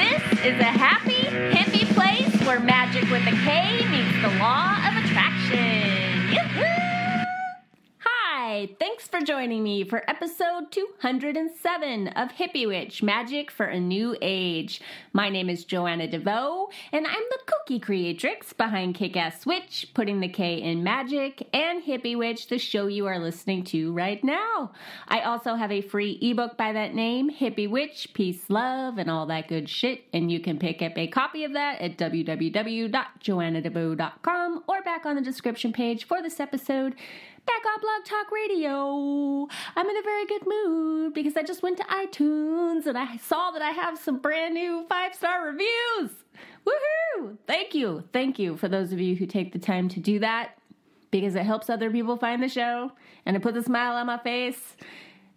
This is a happy, hippie place where magic with a K meets the law Hi, thanks for joining me for episode 207 of Hippie Witch Magic for a New Age. My name is Joanna DeVoe, and I'm the cookie creatrix behind Kick Ass Witch, putting the K in magic, and Hippie Witch, the show you are listening to right now. I also have a free ebook by that name, Hippie Witch, Peace, Love, and all that good shit, and you can pick up a copy of that at www.joannadevoe.com or back on the description page for this episode back on Blog Talk Radio. I'm in a very good mood because I just went to iTunes and I saw that I have some brand new five star reviews. Woohoo! Thank you. Thank you for those of you who take the time to do that because it helps other people find the show and it puts a smile on my face.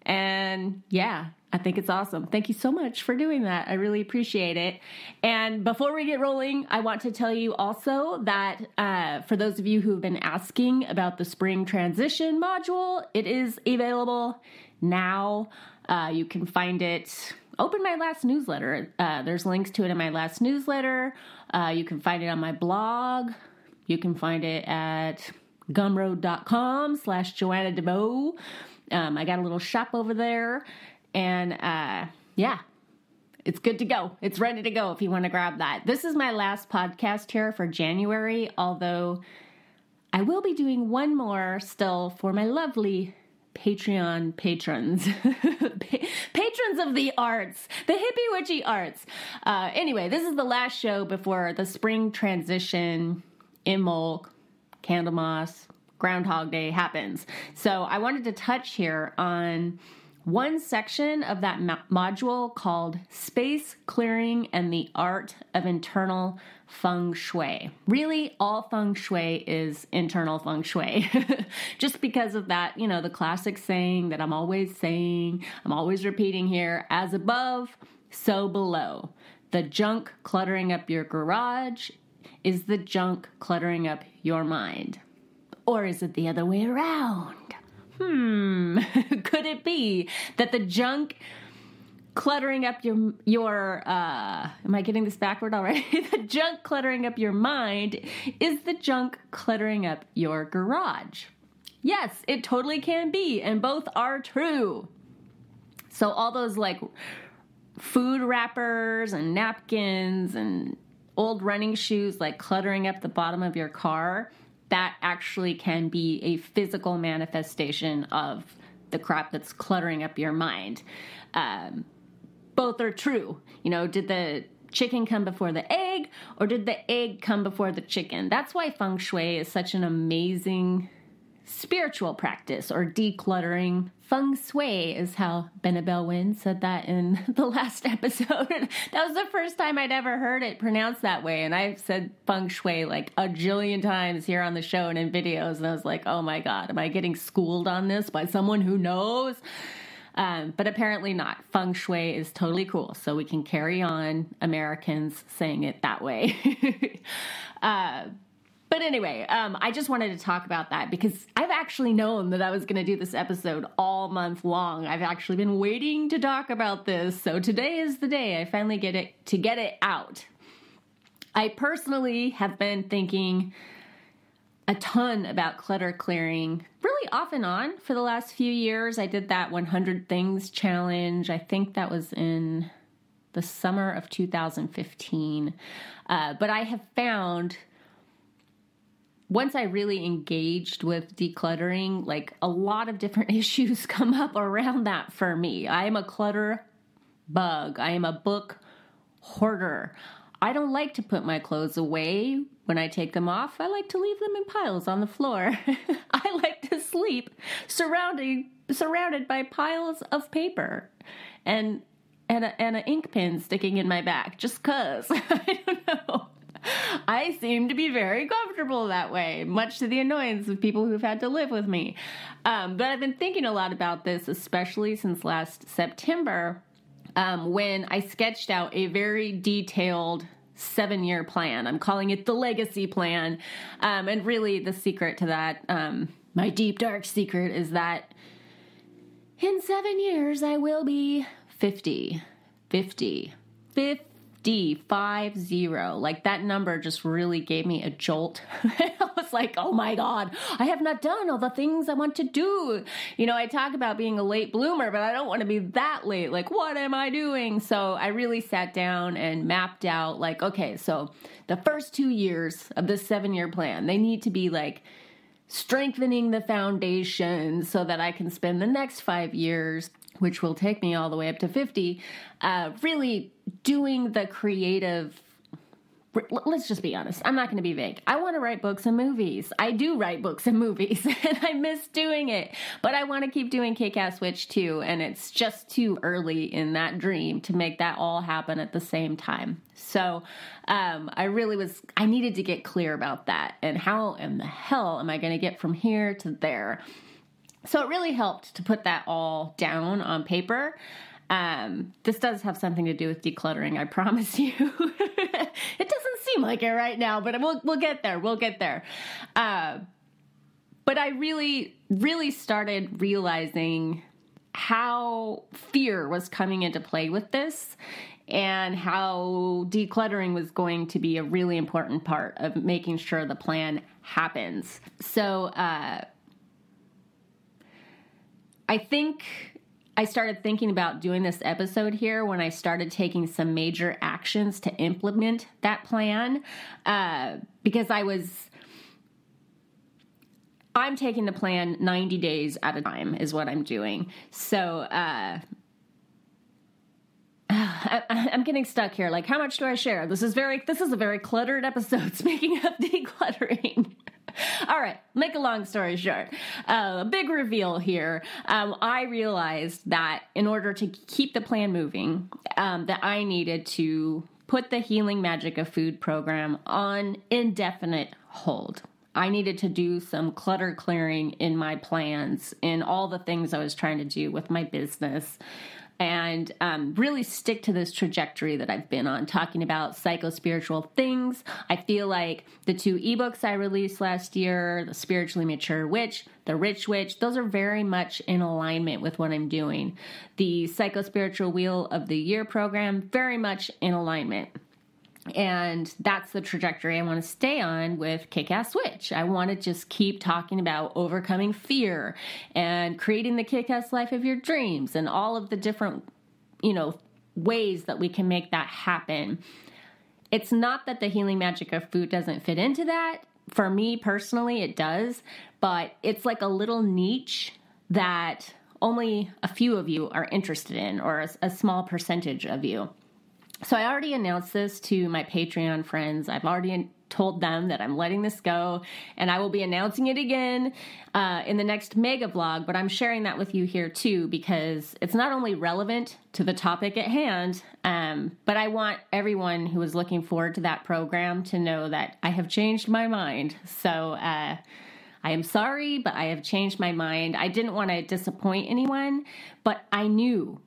And yeah, I think it's awesome. Thank you so much for doing that. I really appreciate it. And before we get rolling, I want to tell you also that uh, for those of you who've been asking about the spring transition module, it is available now. Uh, you can find it. Open my last newsletter. Uh, there's links to it in my last newsletter. Uh, you can find it on my blog. You can find it at gumroad.com slash Joanna DeVoe. Um, I got a little shop over there. And uh, yeah, it's good to go. It's ready to go if you want to grab that. This is my last podcast here for January, although I will be doing one more still for my lovely Patreon patrons, patrons of the arts, the hippie witchy arts. Uh, anyway, this is the last show before the spring transition, Imbolc, Candlemas, Groundhog Day happens. So I wanted to touch here on one section of that mo- module called Space Clearing and the Art of Internal Feng Shui. Really, all feng shui is internal feng shui. Just because of that, you know, the classic saying that I'm always saying, I'm always repeating here as above, so below. The junk cluttering up your garage is the junk cluttering up your mind. Or is it the other way around? hmm, could it be that the junk cluttering up your your uh am i getting this backward already? The junk cluttering up your mind is the junk cluttering up your garage. Yes it totally can be and both are true. So all those like food wrappers and napkins and old running shoes like cluttering up the bottom of your car that actually can be a physical manifestation of the crap that's cluttering up your mind. Um, both are true. You know, did the chicken come before the egg or did the egg come before the chicken? That's why feng shui is such an amazing spiritual practice or decluttering. Feng shui is how Benebell Wen said that in the last episode. that was the first time I'd ever heard it pronounced that way. And I've said feng shui like a jillion times here on the show and in videos. And I was like, oh my God, am I getting schooled on this by someone who knows? Um, but apparently not. Feng shui is totally cool. So we can carry on Americans saying it that way. uh, but anyway, um, I just wanted to talk about that because I've actually known that I was going to do this episode all month long. I've actually been waiting to talk about this, so today is the day I finally get it to get it out. I personally have been thinking a ton about clutter clearing, really off and on for the last few years. I did that 100 Things challenge. I think that was in the summer of 2015. Uh, but I have found once I really engaged with decluttering, like a lot of different issues come up around that for me. I am a clutter bug, I am a book hoarder. I don't like to put my clothes away when I take them off. I like to leave them in piles on the floor. I like to sleep surrounding surrounded by piles of paper and and a, and an ink pen sticking in my back just cuz. I don't know. I seem to be very comfortable that way, much to the annoyance of people who've had to live with me. Um, but I've been thinking a lot about this, especially since last September, um, when I sketched out a very detailed seven year plan. I'm calling it the legacy plan. Um, and really, the secret to that, um, my deep, dark secret, is that in seven years, I will be 50. 50. 50 50, five zero. Like that number just really gave me a jolt. I was like, oh my God, I have not done all the things I want to do. You know, I talk about being a late bloomer, but I don't want to be that late. Like, what am I doing? So I really sat down and mapped out, like, okay, so the first two years of this seven year plan, they need to be like, strengthening the foundation so that I can spend the next five years, which will take me all the way up to 50, uh, really doing the creative let's just be honest. I'm not going to be vague. I want to write books and movies. I do write books and movies, and I miss doing it. But I want to keep doing Kick Ass Witch too, and it's just too early in that dream to make that all happen at the same time. So um, I really was, I needed to get clear about that and how in the hell am I going to get from here to there? So it really helped to put that all down on paper. Um, this does have something to do with decluttering, I promise you. it doesn't seem like it right now, but we'll we'll get there. We'll get there. Uh, but I really, really started realizing how fear was coming into play with this and how decluttering was going to be a really important part of making sure the plan happens. So, uh, I think I started thinking about doing this episode here when I started taking some major actions to implement that plan uh, because I was. I'm taking the plan 90 days at a time, is what I'm doing. So, uh, I, am getting stuck here. Like, how much do I share? This is very, this is a very cluttered episode. Speaking of decluttering, All right, make a long story short, uh, a big reveal here. Um, I realized that in order to keep the plan moving, um, that I needed to put the healing magic of food program on indefinite hold. I needed to do some clutter clearing in my plans, in all the things I was trying to do with my business and um, really stick to this trajectory that I've been on, talking about psycho spiritual things. I feel like the two ebooks I released last year, The Spiritually Mature Witch, The Rich Witch, those are very much in alignment with what I'm doing. The Psycho Spiritual Wheel of the Year program, very much in alignment. And that's the trajectory I want to stay on with Kick Ass Witch. I want to just keep talking about overcoming fear and creating the kick ass life of your dreams and all of the different, you know, ways that we can make that happen. It's not that the healing magic of food doesn't fit into that. For me personally, it does, but it's like a little niche that only a few of you are interested in, or a, a small percentage of you. So I already announced this to my Patreon friends. I've already told them that I'm letting this go, and I will be announcing it again uh, in the next mega vlog. But I'm sharing that with you here too because it's not only relevant to the topic at hand, um, but I want everyone who is looking forward to that program to know that I have changed my mind. So. Uh, I am sorry, but I have changed my mind. I didn't want to disappoint anyone, but I knew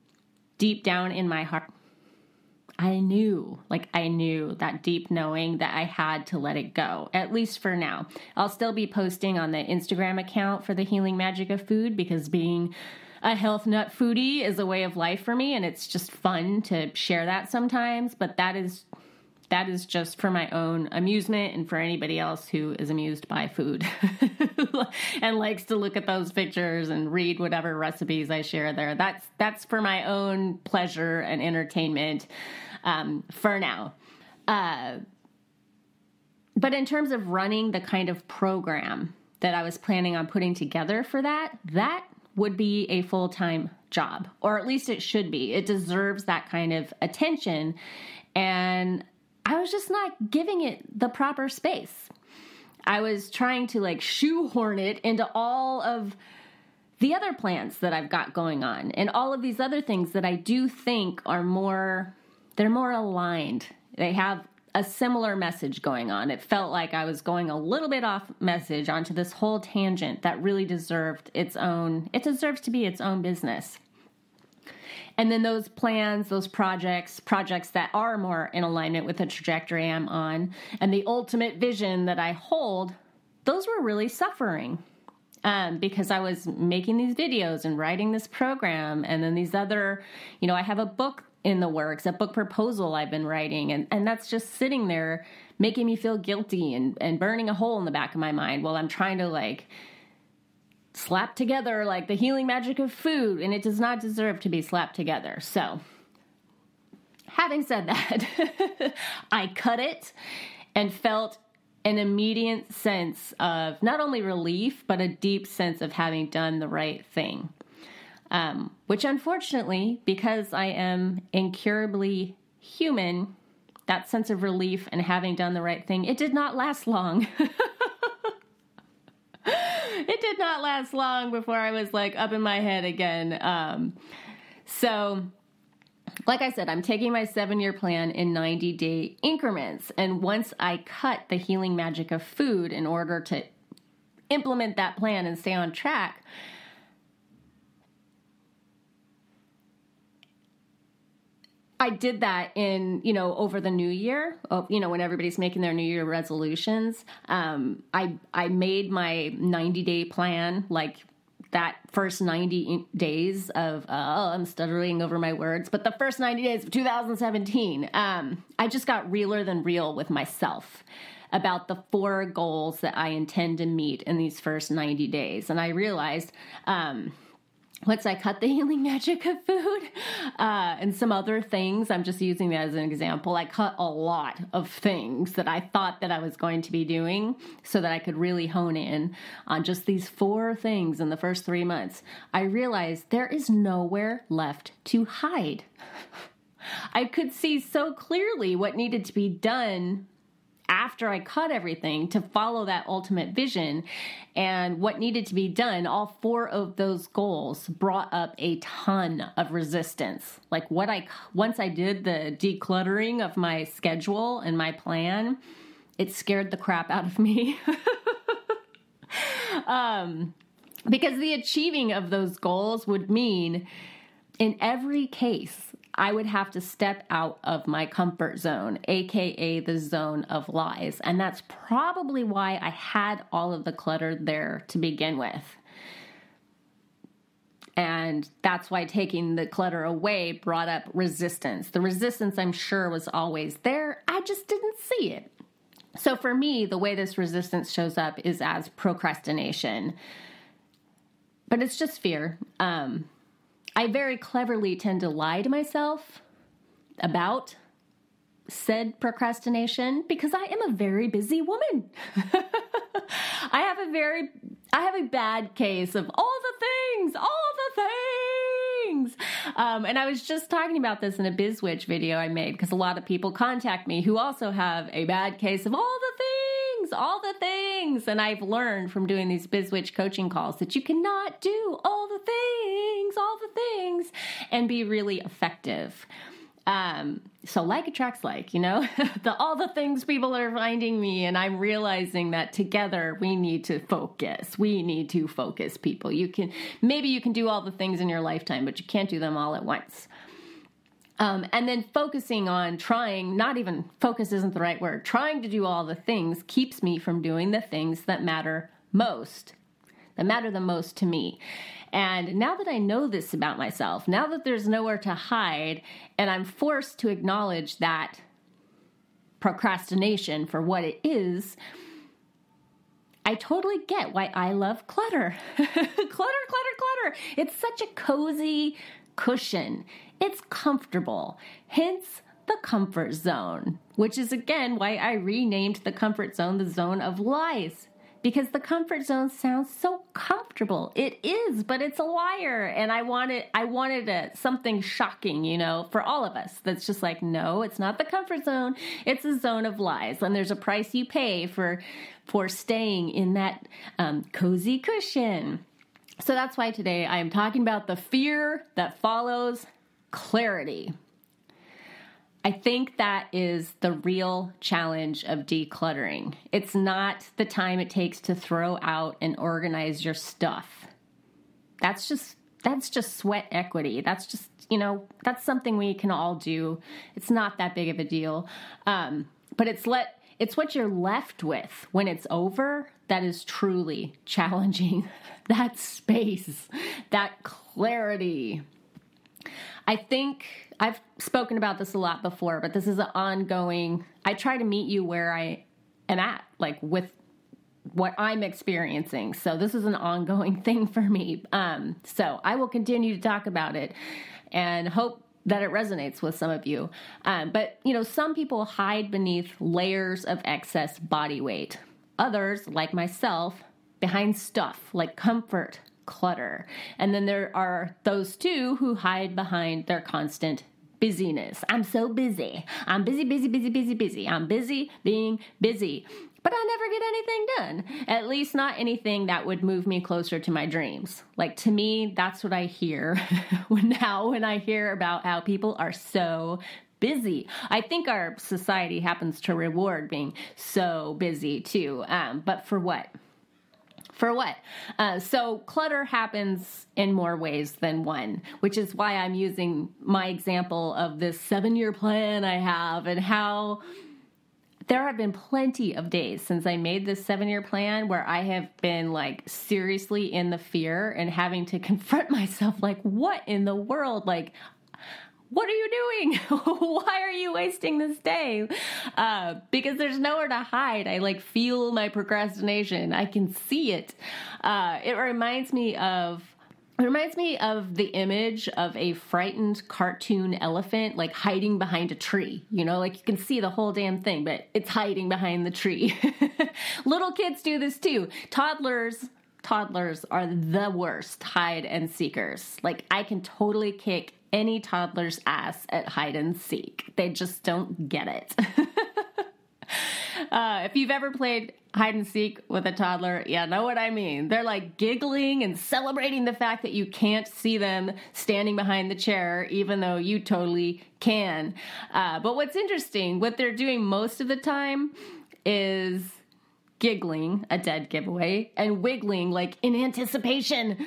deep down in my heart I knew, like I knew that deep knowing that I had to let it go, at least for now. I'll still be posting on the Instagram account for the Healing Magic of Food because being a health nut foodie is a way of life for me and it's just fun to share that sometimes, but that is that is just for my own amusement and for anybody else who is amused by food and likes to look at those pictures and read whatever recipes I share there. That's that's for my own pleasure and entertainment um, for now. Uh, but in terms of running the kind of program that I was planning on putting together for that, that would be a full time job, or at least it should be. It deserves that kind of attention. And I was just not giving it the proper space. I was trying to like shoehorn it into all of the other plans that I've got going on and all of these other things that I do think are more they're more aligned. They have a similar message going on. It felt like I was going a little bit off message onto this whole tangent that really deserved its own, it deserves to be its own business. And then those plans, those projects, projects that are more in alignment with the trajectory I'm on, and the ultimate vision that I hold, those were really suffering um, because I was making these videos and writing this program, and then these other, you know, I have a book in the works, a book proposal I've been writing, and, and that's just sitting there making me feel guilty and, and burning a hole in the back of my mind while I'm trying to like slap together like the healing magic of food, and it does not deserve to be slapped together. So, having said that, I cut it and felt an immediate sense of not only relief, but a deep sense of having done the right thing. Um, which, unfortunately, because I am incurably human, that sense of relief and having done the right thing, it did not last long. it did not last long before I was like up in my head again. Um, so, like I said, I'm taking my seven year plan in 90 day increments. And once I cut the healing magic of food in order to implement that plan and stay on track, I did that in, you know, over the new year, you know, when everybody's making their new year resolutions. Um, I, I made my 90 day plan like that first 90 days of, uh, I'm stuttering over my words, but the first 90 days of 2017, um, I just got realer than real with myself about the four goals that I intend to meet in these first 90 days. And I realized, um, once I cut the healing magic of food uh, and some other things, I'm just using that as an example. I cut a lot of things that I thought that I was going to be doing so that I could really hone in on just these four things in the first three months. I realized there is nowhere left to hide. I could see so clearly what needed to be done after I cut everything to follow that ultimate vision and what needed to be done, all four of those goals brought up a ton of resistance. Like what I once I did the decluttering of my schedule and my plan, it scared the crap out of me. um because the achieving of those goals would mean in every case I would have to step out of my comfort zone, aka the zone of lies. And that's probably why I had all of the clutter there to begin with. And that's why taking the clutter away brought up resistance. The resistance, I'm sure, was always there. I just didn't see it. So for me, the way this resistance shows up is as procrastination. But it's just fear. Um, I very cleverly tend to lie to myself about said procrastination because I am a very busy woman. I have a very I have a bad case of all the things, all the things. Um, and I was just talking about this in a BizWitch video I made because a lot of people contact me who also have a bad case of all the things, all the things. And I've learned from doing these BizWitch coaching calls that you cannot do all the things, all the things, and be really effective. Um, so like attracts like, you know, the all the things people are finding me, and I'm realizing that together we need to focus. We need to focus, people. You can maybe you can do all the things in your lifetime, but you can't do them all at once. Um, and then focusing on trying, not even focus isn't the right word, trying to do all the things keeps me from doing the things that matter most, that matter the most to me. And now that I know this about myself, now that there's nowhere to hide, and I'm forced to acknowledge that procrastination for what it is, I totally get why I love clutter. clutter, clutter, clutter. It's such a cozy cushion. It's comfortable, hence the comfort zone, which is again why I renamed the comfort zone the zone of lies. Because the comfort zone sounds so comfortable. It is, but it's a liar. And I wanted I wanted a, something shocking, you know, for all of us. That's just like, no, it's not the comfort zone. It's a zone of lies. And there's a price you pay for for staying in that um, cozy cushion. So that's why today I am talking about the fear that follows clarity. I think that is the real challenge of decluttering. It's not the time it takes to throw out and organize your stuff. That's just that's just sweat equity. That's just, you know, that's something we can all do. It's not that big of a deal. Um, but it's let it's what you're left with when it's over that is truly challenging. that space, that clarity. I think I've spoken about this a lot before, but this is an ongoing. I try to meet you where I am at, like with what I'm experiencing. So this is an ongoing thing for me. Um, so I will continue to talk about it and hope that it resonates with some of you. Um, but you know, some people hide beneath layers of excess body weight. Others, like myself, behind stuff like comfort, clutter. And then there are those two who hide behind their constant busyness. I'm so busy. I'm busy, busy, busy, busy, busy. I'm busy being busy. But I never get anything done. At least not anything that would move me closer to my dreams. Like to me, that's what I hear now when I hear about how people are so busy. I think our society happens to reward being so busy too. Um, but for what? For what? Uh, so clutter happens in more ways than one, which is why I'm using my example of this seven year plan I have and how there have been plenty of days since I made this seven year plan where I have been like seriously in the fear and having to confront myself like, what in the world? Like, what are you doing? Why are you wasting this day? Uh, because there's nowhere to hide. I like feel my procrastination. I can see it. Uh, it reminds me of. It reminds me of the image of a frightened cartoon elephant like hiding behind a tree. You know, like you can see the whole damn thing, but it's hiding behind the tree. Little kids do this too. Toddlers toddlers are the worst hide and seekers. Like I can totally kick any toddler's ass at hide and seek. They just don't get it. uh, if you've ever played hide and seek with a toddler, yeah, know what I mean. They're like giggling and celebrating the fact that you can't see them standing behind the chair, even though you totally can. Uh, but what's interesting, what they're doing most of the time is giggling, a dead giveaway, and wiggling like in anticipation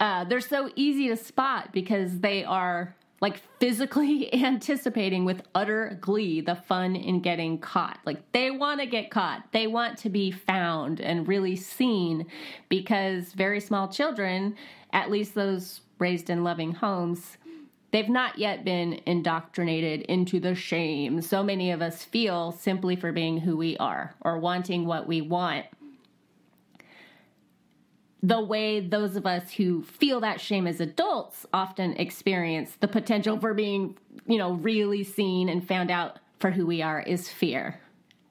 uh, they're so easy to spot because they are like physically anticipating with utter glee the fun in getting caught. Like they want to get caught. They want to be found and really seen because very small children, at least those raised in loving homes, they've not yet been indoctrinated into the shame so many of us feel simply for being who we are or wanting what we want the way those of us who feel that shame as adults often experience the potential for being, you know, really seen and found out for who we are is fear.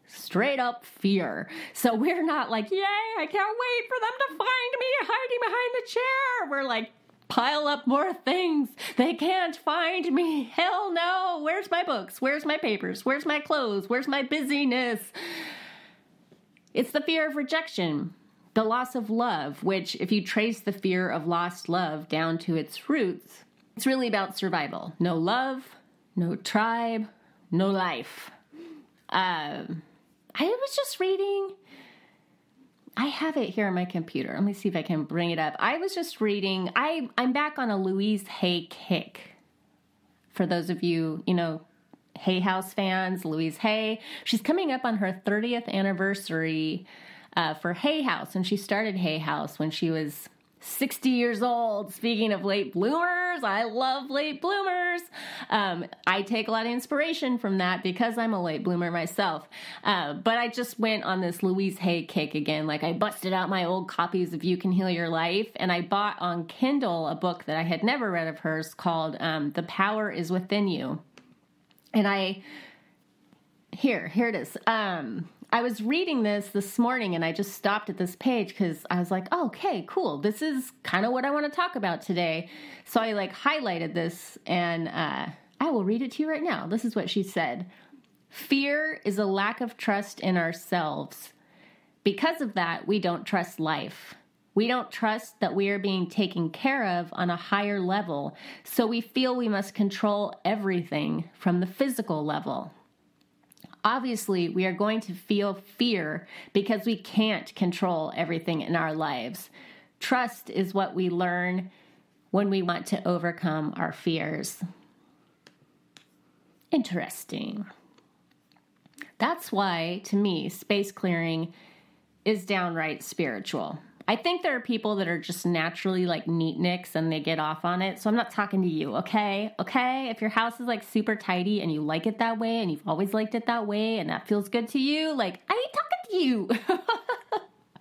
Straight up fear. So we're not like, yay, I can't wait for them to find me hiding behind the chair. We're like, pile up more things. They can't find me. Hell no. Where's my books? Where's my papers? Where's my clothes? Where's my busyness? It's the fear of rejection the loss of love, which, if you trace the fear of lost love down to its roots, it's really about survival. No love, no tribe, no life. Um, I was just reading. I have it here on my computer. Let me see if I can bring it up. I was just reading. I I'm back on a Louise Hay kick. For those of you, you know, Hay House fans, Louise Hay. She's coming up on her 30th anniversary uh, for Hay House, and she started Hay House when she was 60 years old. Speaking of late bloomers, I love late bloomers. Um, I take a lot of inspiration from that because I'm a late bloomer myself. Uh, but I just went on this Louise Hay kick again. Like I busted out my old copies of You Can Heal Your Life, and I bought on Kindle a book that I had never read of hers called um, The Power Is Within You. And I here, here it is. Um, I was reading this this morning and I just stopped at this page because I was like, oh, okay, cool. This is kind of what I want to talk about today. So I like highlighted this and uh, I will read it to you right now. This is what she said Fear is a lack of trust in ourselves. Because of that, we don't trust life. We don't trust that we are being taken care of on a higher level, so we feel we must control everything from the physical level. Obviously, we are going to feel fear because we can't control everything in our lives. Trust is what we learn when we want to overcome our fears. Interesting. That's why, to me, space clearing is downright spiritual. I think there are people that are just naturally like neatniks and they get off on it. So I'm not talking to you, okay? Okay? If your house is like super tidy and you like it that way and you've always liked it that way and that feels good to you, like I ain't talking to you.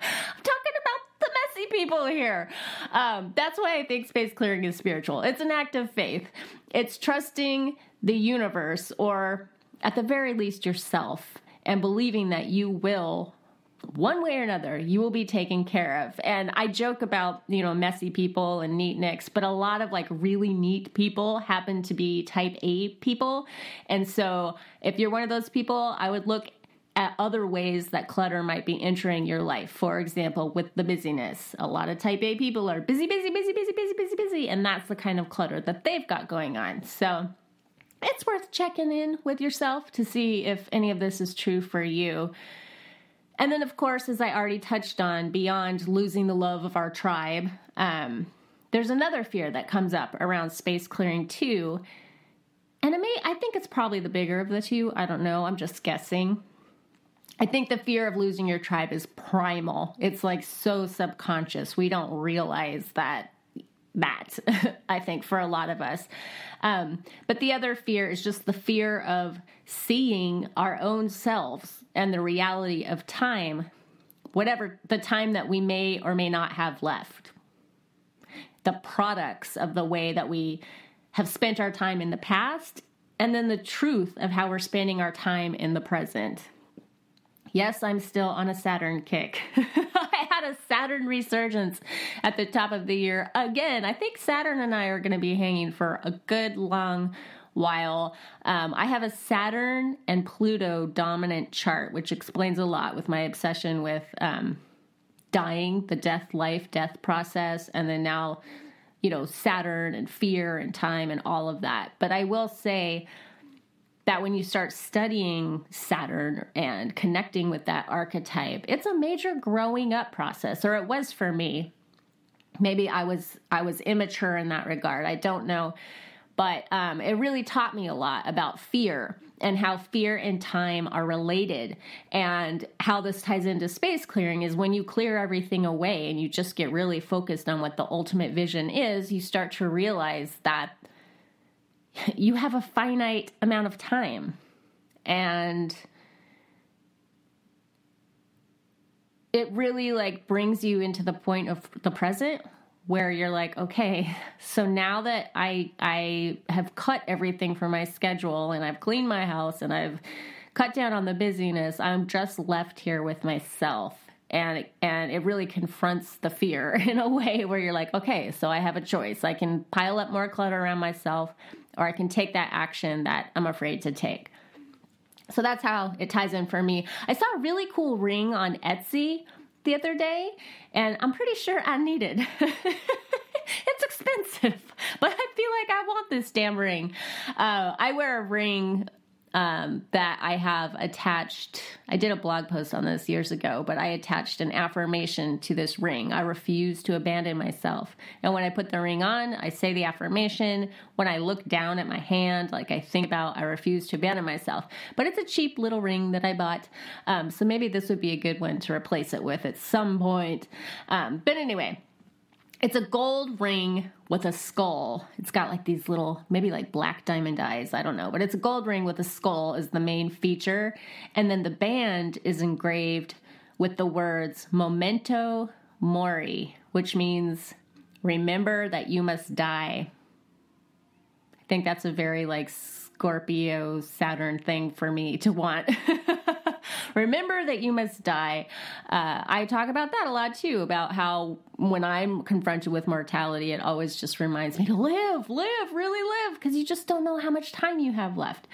I'm talking about the messy people here. Um, that's why I think space clearing is spiritual. It's an act of faith. It's trusting the universe or at the very least yourself and believing that you will one way or another, you will be taken care of. And I joke about, you know, messy people and neat nicks, but a lot of like really neat people happen to be type A people. And so if you're one of those people, I would look at other ways that clutter might be entering your life. For example, with the busyness. A lot of type A people are busy, busy, busy, busy, busy, busy, busy, and that's the kind of clutter that they've got going on. So it's worth checking in with yourself to see if any of this is true for you. And then, of course, as I already touched on, beyond losing the love of our tribe, um, there's another fear that comes up around space clearing too. And it may, I think it's probably the bigger of the two. I don't know. I'm just guessing. I think the fear of losing your tribe is primal. It's like so subconscious. We don't realize that that i think for a lot of us. Um, but the other fear is just the fear of seeing our own selves and the reality of time whatever the time that we may or may not have left. The products of the way that we have spent our time in the past and then the truth of how we're spending our time in the present Yes, I'm still on a Saturn kick. I had a Saturn resurgence at the top of the year. Again, I think Saturn and I are going to be hanging for a good long while. Um, I have a Saturn and Pluto dominant chart, which explains a lot with my obsession with um, dying, the death, life, death process, and then now, you know, Saturn and fear and time and all of that. But I will say, that when you start studying Saturn and connecting with that archetype, it's a major growing up process, or it was for me. Maybe I was I was immature in that regard. I don't know, but um, it really taught me a lot about fear and how fear and time are related, and how this ties into space clearing is when you clear everything away and you just get really focused on what the ultimate vision is. You start to realize that you have a finite amount of time. And it really like brings you into the point of the present where you're like okay so now that i i have cut everything from my schedule and i've cleaned my house and i've cut down on the busyness i'm just left here with myself and and it really confronts the fear in a way where you're like okay so i have a choice i can pile up more clutter around myself or I can take that action that I'm afraid to take. So that's how it ties in for me. I saw a really cool ring on Etsy the other day, and I'm pretty sure I need it. it's expensive, but I feel like I want this damn ring. Uh, I wear a ring um, that I have attached. I did a blog post on this years ago, but I attached an affirmation to this ring. I refuse to abandon myself. And when I put the ring on, I say the affirmation. When I look down at my hand, like I think about, I refuse to abandon myself. But it's a cheap little ring that I bought. Um, so maybe this would be a good one to replace it with at some point. Um, but anyway, it's a gold ring with a skull. It's got like these little, maybe like black diamond eyes. I don't know, but it's a gold ring with a skull is the main feature. And then the band is engraved with the words Memento Mori, which means remember that you must die. I think that's a very like Scorpio Saturn thing for me to want. Remember that you must die. Uh, I talk about that a lot too, about how when I'm confronted with mortality, it always just reminds me to live, live, really live, because you just don't know how much time you have left.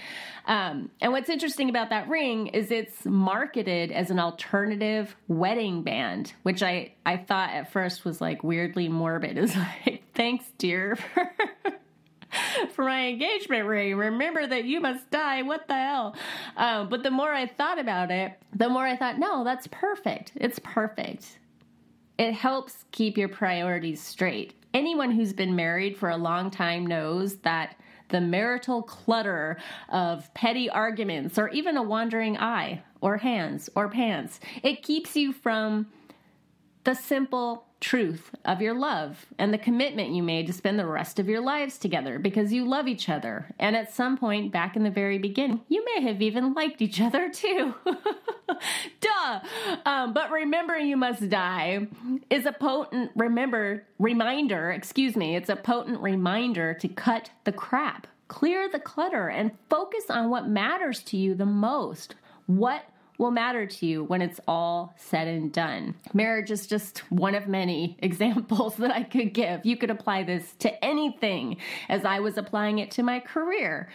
Um, and what's interesting about that ring is it's marketed as an alternative wedding band, which I, I thought at first was like weirdly morbid. Is like, thanks, dear, for for my engagement ring. Remember that you must die. What the hell? Um, but the more I thought about it, the more I thought, no, that's perfect. It's perfect. It helps keep your priorities straight. Anyone who's been married for a long time knows that the marital clutter of petty arguments or even a wandering eye or hands or pants, it keeps you from the simple truth of your love and the commitment you made to spend the rest of your lives together because you love each other. And at some point back in the very beginning, you may have even liked each other too. Duh. Um, but remembering you must die is a potent remember reminder, excuse me, it's a potent reminder to cut the crap, clear the clutter, and focus on what matters to you the most. What will matter to you when it's all said and done. Marriage is just one of many examples that I could give. You could apply this to anything as I was applying it to my career.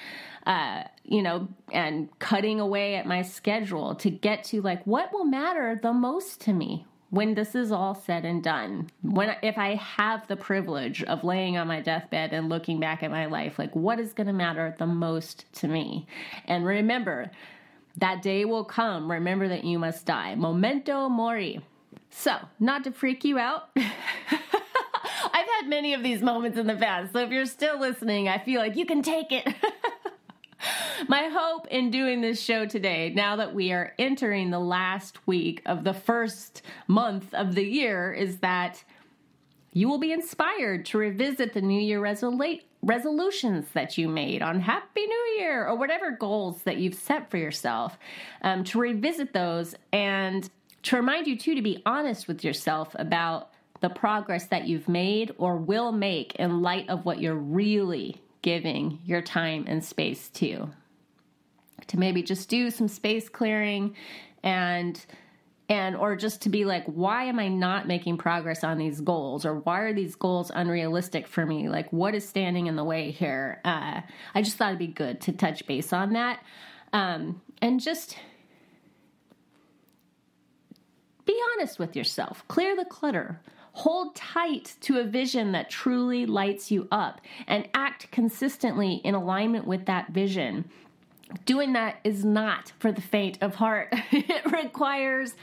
Uh, you know, and cutting away at my schedule to get to like what will matter the most to me when this is all said and done when if i have the privilege of laying on my deathbed and looking back at my life like what is going to matter the most to me and remember that day will come. Remember that you must die. Memento mori. So, not to freak you out. I've had many of these moments in the past. So, if you're still listening, I feel like you can take it. My hope in doing this show today, now that we are entering the last week of the first month of the year, is that you will be inspired to revisit the New Year resolu- resolutions that you made on Happy New Year or whatever goals that you've set for yourself, um, to revisit those and to remind you, too, to be honest with yourself about the progress that you've made or will make in light of what you're really giving your time and space to. To maybe just do some space clearing and and or just to be like why am i not making progress on these goals? Or why are these goals unrealistic for me? Like what is standing in the way here? Uh, i just thought it'd be good to touch base on that. Um, and just be honest with yourself. Clear the clutter. Hold tight to a vision that truly lights you up and act consistently in alignment with that vision doing that is not for the faint of heart. it requires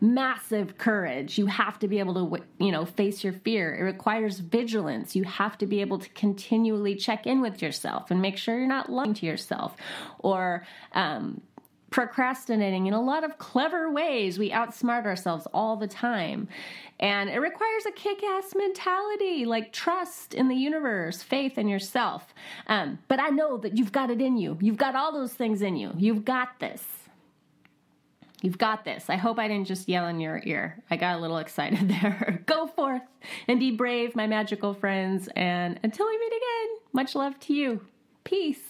massive courage. You have to be able to, you know, face your fear. It requires vigilance. You have to be able to continually check in with yourself and make sure you're not lying to yourself or um, procrastinating in a lot of clever ways. We outsmart ourselves all the time. And it requires a kick ass mentality like trust in the universe, faith in yourself. Um, but I know that you've got it in you. You've got all those things in you. You've got this. You've got this. I hope I didn't just yell in your ear. I got a little excited there. Go forth and be brave, my magical friends. And until we meet again, much love to you. Peace.